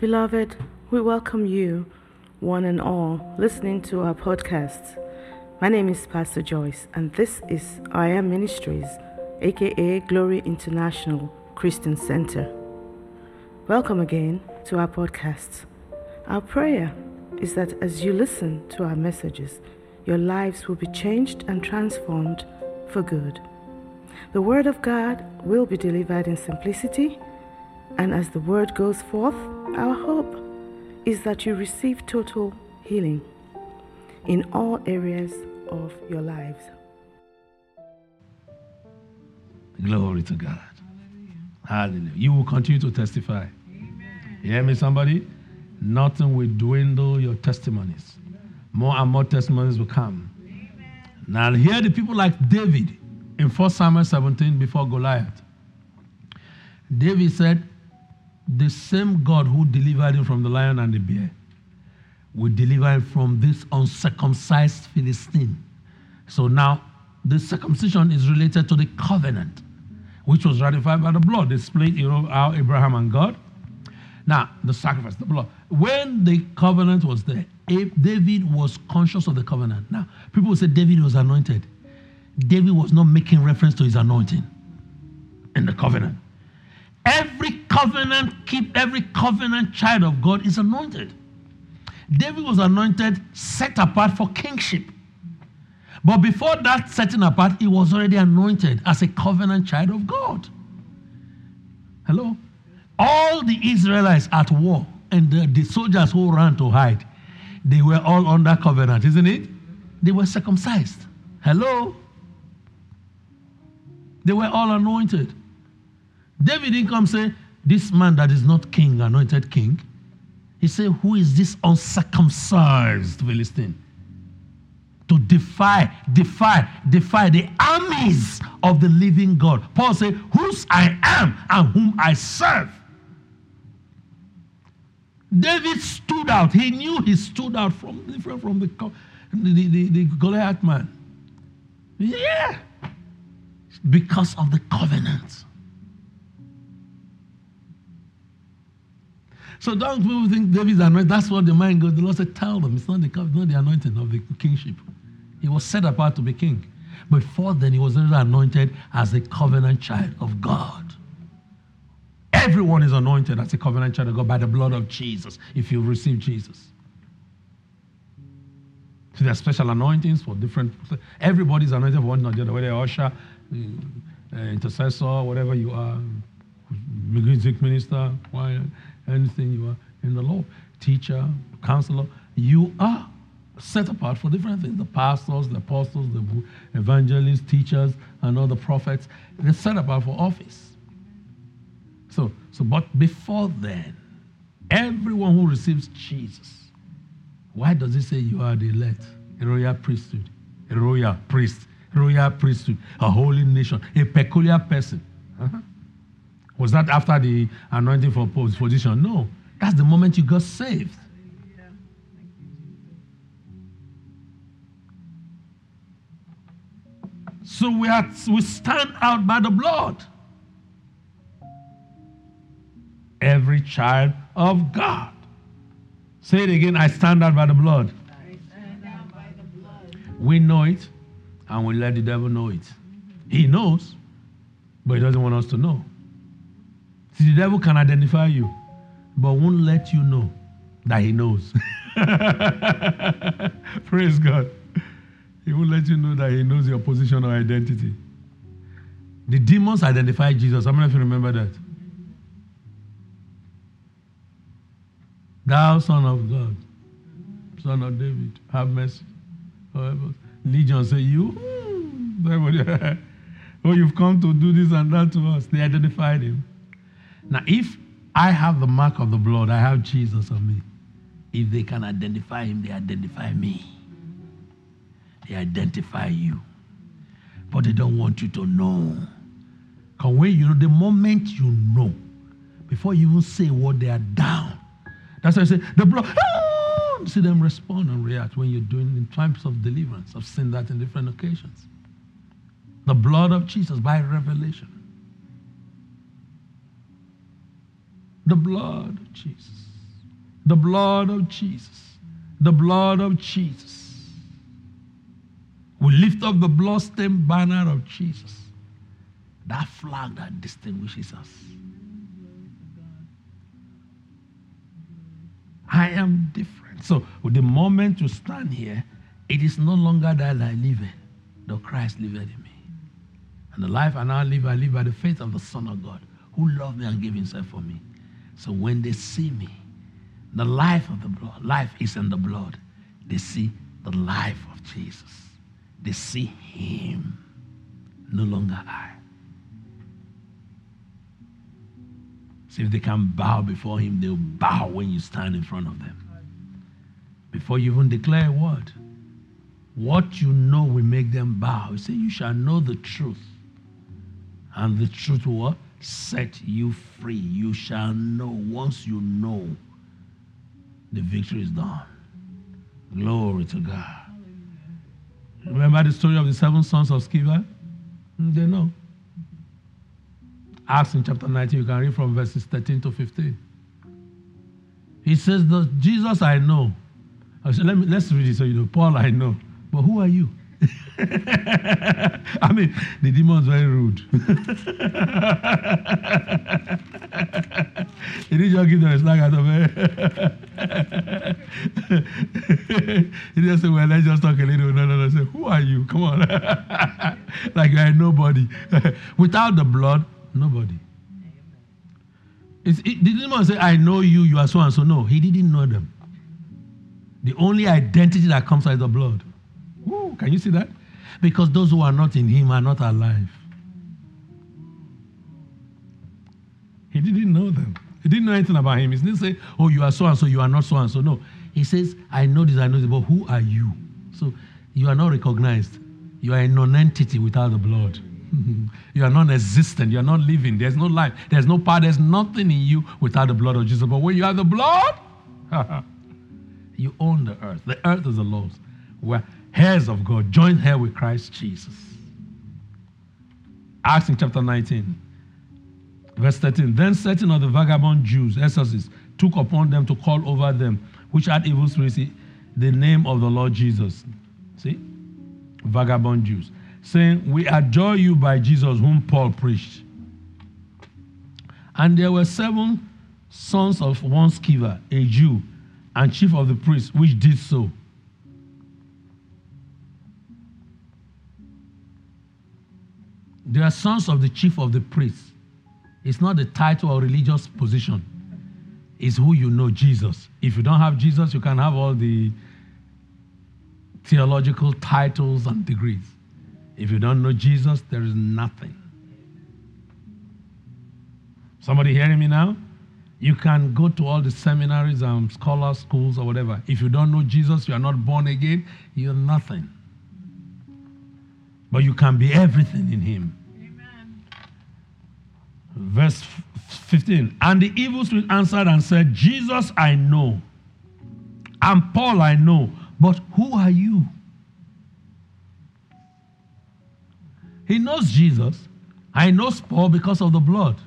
Beloved, we welcome you, one and all, listening to our podcast. My name is Pastor Joyce, and this is I Am Ministries, aka Glory International Christian Center. Welcome again to our podcast. Our prayer is that as you listen to our messages, your lives will be changed and transformed for good. The Word of God will be delivered in simplicity, and as the Word goes forth, our hope is that you receive total healing in all areas of your lives. Glory to God. Hallelujah. Hallelujah. You will continue to testify. You hear me, somebody? Nothing will dwindle your testimonies. More and more testimonies will come. Now, hear the people like David in 1 Samuel 17 before Goliath. David said, The same God who delivered him from the lion and the bear will deliver him from this uncircumcised Philistine. So now, the circumcision is related to the covenant, which was ratified by the blood. They split you know, how Abraham and God. Now, the sacrifice, the blood. When the covenant was there, David was conscious of the covenant. Now, people say David was anointed. David was not making reference to his anointing in the covenant. Every covenant, keep every covenant child of God is anointed. David was anointed, set apart for kingship. But before that setting apart, he was already anointed as a covenant child of God. Hello? All the Israelites at war and the, the soldiers who ran to hide, they were all under covenant, isn't it? They were circumcised. Hello? They were all anointed. David didn't come say, This man that is not king, anointed king. He said, Who is this uncircumcised Philistine? To defy, defy, defy the armies of the living God. Paul said, Whose I am and whom I serve. David stood out. He knew he stood out from different from the, the, the, the Goliath man. Yeah. Because of the covenant. So don't people think David's anointed. That's what the mind goes. The Lord said, Tell them it's not the, it's not the anointing of the kingship. He was set apart to be king. Before then, he was already anointed as a covenant child of God. Everyone is anointed as a covenant child of God by the blood of Jesus if you receive Jesus. So there are special anointings for different. Everybody's anointed for one another, whether you're usher, uh, intercessor, whatever you are, music minister, choir, anything you are in the Lord, teacher, counselor, you are set apart for different things. The pastors, the apostles, the evangelists, teachers, and all the prophets, they're set apart for office. So, so, but before then, everyone who receives Jesus, why does he say you are the elect? A royal priesthood, a royal priest, royal priesthood, a holy nation, a peculiar person. Uh-huh. Was that after the anointing for position? No. That's the moment you got saved. So we, are, we stand out by the blood. Every child of God. Say it again I stand out. By the blood. We know it, and we let the devil know it. He knows, but he doesn't want us to know. See, the devil can identify you, but won't let you know that he knows. Praise God. He won't let you know that he knows your position or identity. The demons identify Jesus. How many of you remember that? Thou son of God, son of David, have mercy. Oh, However, Legion say, You, hmm, oh, you've come to do this and that to us. They identified him. Now, if I have the mark of the blood, I have Jesus on me. If they can identify him, they identify me. They identify you. But they don't want you to know. Because when you know, the moment you know, before you even say what they are down. That's why I say, the blood, ah! see them respond and react when you're doing in times of deliverance. I've seen that in different occasions. The blood of Jesus by revelation. The blood of Jesus. The blood of Jesus. The blood of Jesus. We lift up the bloodstained banner of Jesus. That flag that distinguishes us. I am different. So, with the moment you stand here, it is no longer that I live, though Christ liveth in me. And the life I now live, I live by the faith of the Son of God, who loved me and gave himself for me. So when they see me, the life of the blood, life is in the blood. They see the life of Jesus. They see him, no longer I. See if they can bow before him, they'll bow when you stand in front of them. Before you even declare a word. What you know will make them bow. You say, You shall know the truth. And the truth will set you free. You shall know. Once you know, the victory is done. Glory to God. Remember the story of the seven sons of Sceva? Hmm, they know. Acts in chapter 19, you can read from verses 13 to 15. He says, Jesus I know. I said, Let me, let's read it so you know. Paul I know. But who are you? I mean, the demon's very rude. he didn't just give them a slag out of it. he just said, Well, let's just talk a little. No, no, no. Say, Who are you? Come on. like you are nobody. Without the blood, nobody. It's, it, the demon say, I know you, you are so and so. No, he didn't know them. The only identity that comes out is the blood. Ooh, can you see that? Because those who are not in him are not alive. He didn't know them. He didn't know anything about him. He didn't say, Oh, you are so and so, you are not so and so. No. He says, I know this, I know this, but who are you? So you are not recognized. You are a non entity without the blood. you are non existent. You are not living. There's no life. There's no power. There's nothing in you without the blood of Jesus. But when you have the blood, you own the earth. The earth is the Lord's. We're heirs of God, joint heir with Christ Jesus. Acts in chapter 19, verse 13. Then certain of the vagabond Jews, exorcists, took upon them to call over them, which had evil spirits, the name of the Lord Jesus. See? Vagabond Jews. Saying, We adjure you by Jesus, whom Paul preached. And there were seven sons of one Sceva, a Jew, and chief of the priests, which did so. They are sons of the chief of the priests. It's not the title or religious position. It's who you know, Jesus. If you don't have Jesus, you can have all the theological titles and degrees. If you don't know Jesus, there is nothing. Somebody hearing me now? You can go to all the seminaries and scholar schools or whatever. If you don't know Jesus, you are not born again, you're nothing. But you can be everything in Him. Verse 15. And the evil spirit answered and said, Jesus I know, and Paul I know, but who are you? He knows Jesus. I know Paul because of the blood.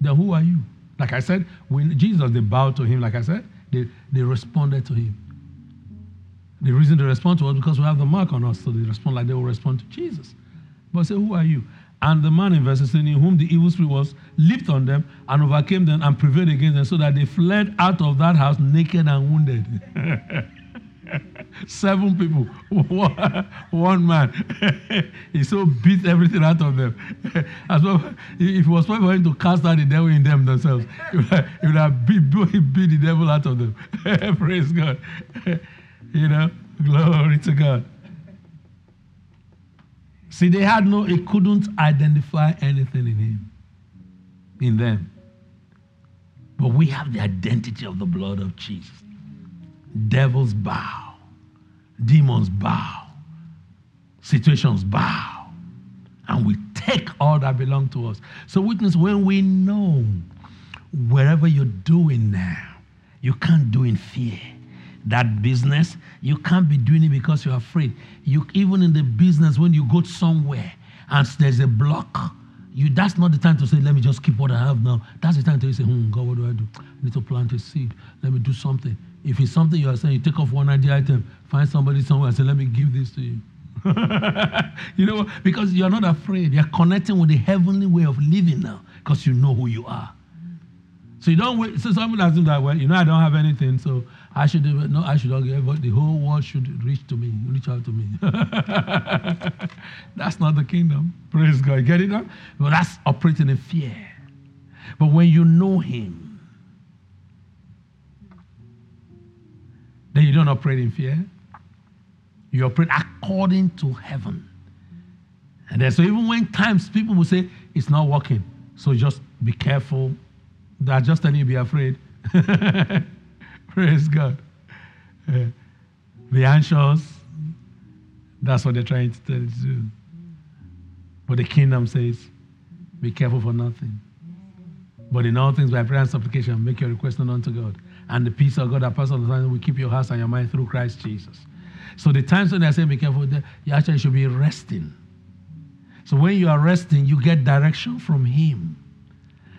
Then who are you? Like I said, when Jesus, they bowed to him, like I said, they, they responded to him. The reason they respond to us because we have the mark on us, so they respond like they will respond to Jesus. But say, Who are you? And the man in verse 16, in whom the evil spirit was, leaped on them and overcame them and prevailed against them, so that they fled out of that house naked and wounded. Seven people, one man. he so beat everything out of them. As well, if it was possible for him to cast out the devil in them themselves, he would have beat, beat the devil out of them. Praise God. You know, glory to God. See, they had no, he couldn't identify anything in him, in them. But we have the identity of the blood of Jesus. Devils bow, demons bow, situations bow, and we take all that belong to us. So, witness, when we know wherever you're doing now, you can't do in fear that business, you can't be doing it because you're afraid. You even in the business, when you go somewhere and there's a block, You that's not the time to say, let me just keep what I have now. That's the time to say, hmm, God, what do I do? I need to plant a seed. Let me do something. If it's something you are saying, you take off one idea item, find somebody somewhere and say, let me give this to you. you know, because you're not afraid. You're connecting with the heavenly way of living now because you know who you are. So you don't wait. So someone assume that, well, you know, I don't have anything, so I should. No, I should not but the whole world should reach to me, reach out to me. that's not the kingdom. Praise God. Get it now? But that's operating in fear. But when you know Him, then you don't operate in fear. You operate according to heaven. And then, so even when times people will say it's not working, so just be careful. They're just telling you be afraid. Praise God. Uh, be anxious. That's what they're trying to tell you to do. But the kingdom says, be careful for nothing. But in all things, by prayer and supplication, make your request known unto God. And the peace of God that passes understanding will keep your hearts and your mind through Christ Jesus. So the times when I say be careful, you actually should be resting. So when you are resting, you get direction from Him.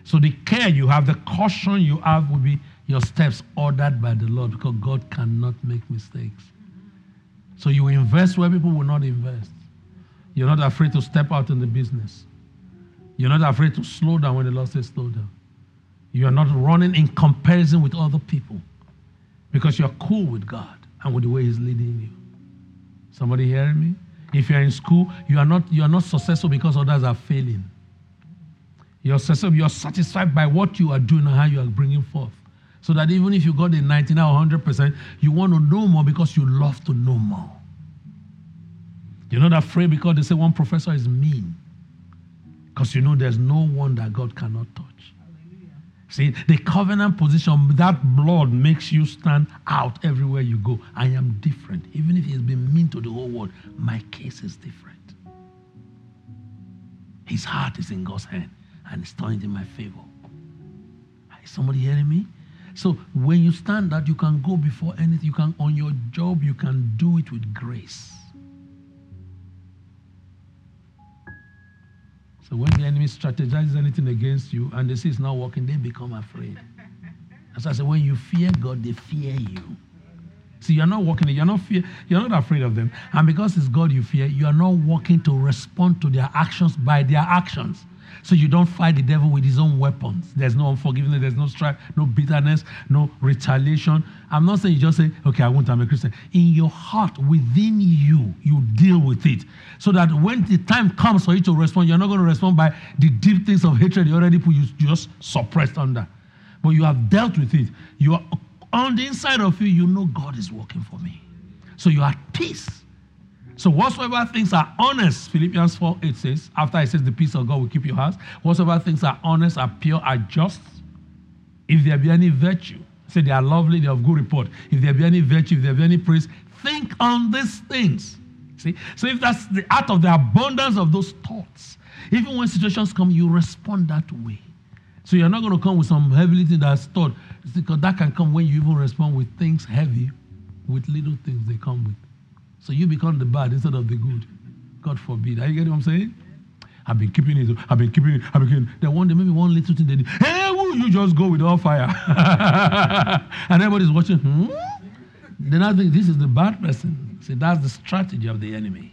So the care you have, the caution you have will be your steps ordered by the Lord because God cannot make mistakes. So you invest where people will not invest. You're not afraid to step out in the business. You're not afraid to slow down when the Lord says slow down. You are not running in comparison with other people because you're cool with God and with the way He's leading you. Somebody hearing me? If you're in school, you are not, you are not successful because others are failing. You're successful, you're satisfied by what you are doing and how you are bringing forth. So that even if you got a 99 or 100%, you want to know more because you love to know more. You're not afraid because they say one professor is mean. Because you know there's no one that God cannot touch. See, the covenant position, that blood makes you stand out everywhere you go. I am different. Even if he's been mean to the whole world, my case is different. His heart is in God's hand and it's turned in my favor. Is somebody hearing me? So when you stand out, you can go before anything. You can, on your job, you can do it with grace. So when the enemy strategizes anything against you and they see it's not working, they become afraid. As I said, when you fear God, they fear you. See, you're not walking, you're not fear, you're not afraid of them. And because it's God you fear, you are not working to respond to their actions by their actions. So you don't fight the devil with his own weapons. There's no unforgiveness, there's no strife, no bitterness, no retaliation. I'm not saying you just say, okay, I won't, I'm a Christian. In your heart, within you, you deal with it. So that when the time comes for you to respond, you're not going to respond by the deep things of hatred you already put you just suppressed under. But you have dealt with it. You are on the inside of you, you know God is working for me. So you are at peace. So whatsoever things are honest, Philippians 4 8 says, after it says the peace of God will keep your hearts, whatsoever things are honest, are pure, are just, if there be any virtue, say they are lovely, they have good report. If there be any virtue, if there be any praise, think on these things. See? So if that's the out of the abundance of those thoughts, even when situations come, you respond that way. So you're not going to come with some heavy thing that's thought, because that can come when you even respond with things heavy, with little things they come with. So you become the bad instead of the good. God forbid. Are you getting what I'm saying? I've been keeping it. I've been keeping it. I've been keeping it. Then one day, maybe one little thing they. Hey, will you just go with all fire? and everybody's watching. Hmm? Then I think this is the bad person. See, that's the strategy of the enemy.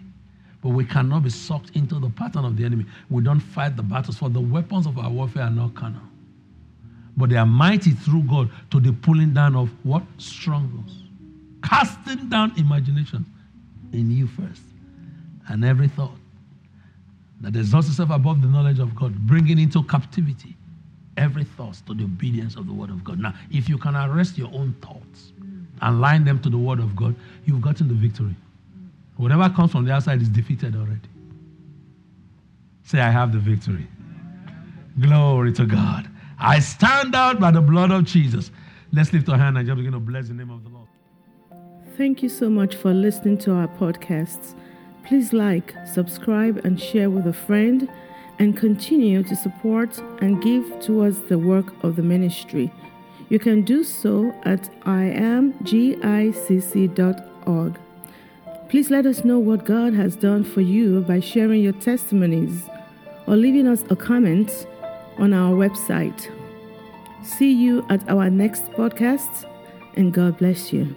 But we cannot be sucked into the pattern of the enemy. We don't fight the battles, for the weapons of our warfare are not carnal. But they are mighty through God to the pulling down of what? Strongholds. Casting down imagination in you first. And every thought that exalts itself above the knowledge of God, bringing into captivity every thought to the obedience of the word of God. Now, if you can arrest your own thoughts and line them to the word of God, you've gotten the victory. Whatever comes from the outside is defeated already. Say, I have the victory. Glory to God. I stand out by the blood of Jesus. Let's lift our hand and just begin to bless the name of the Lord. Thank you so much for listening to our podcasts. Please like, subscribe, and share with a friend, and continue to support and give towards the work of the ministry. You can do so at iamgicc.org. Please let us know what God has done for you by sharing your testimonies or leaving us a comment on our website. See you at our next podcast, and God bless you.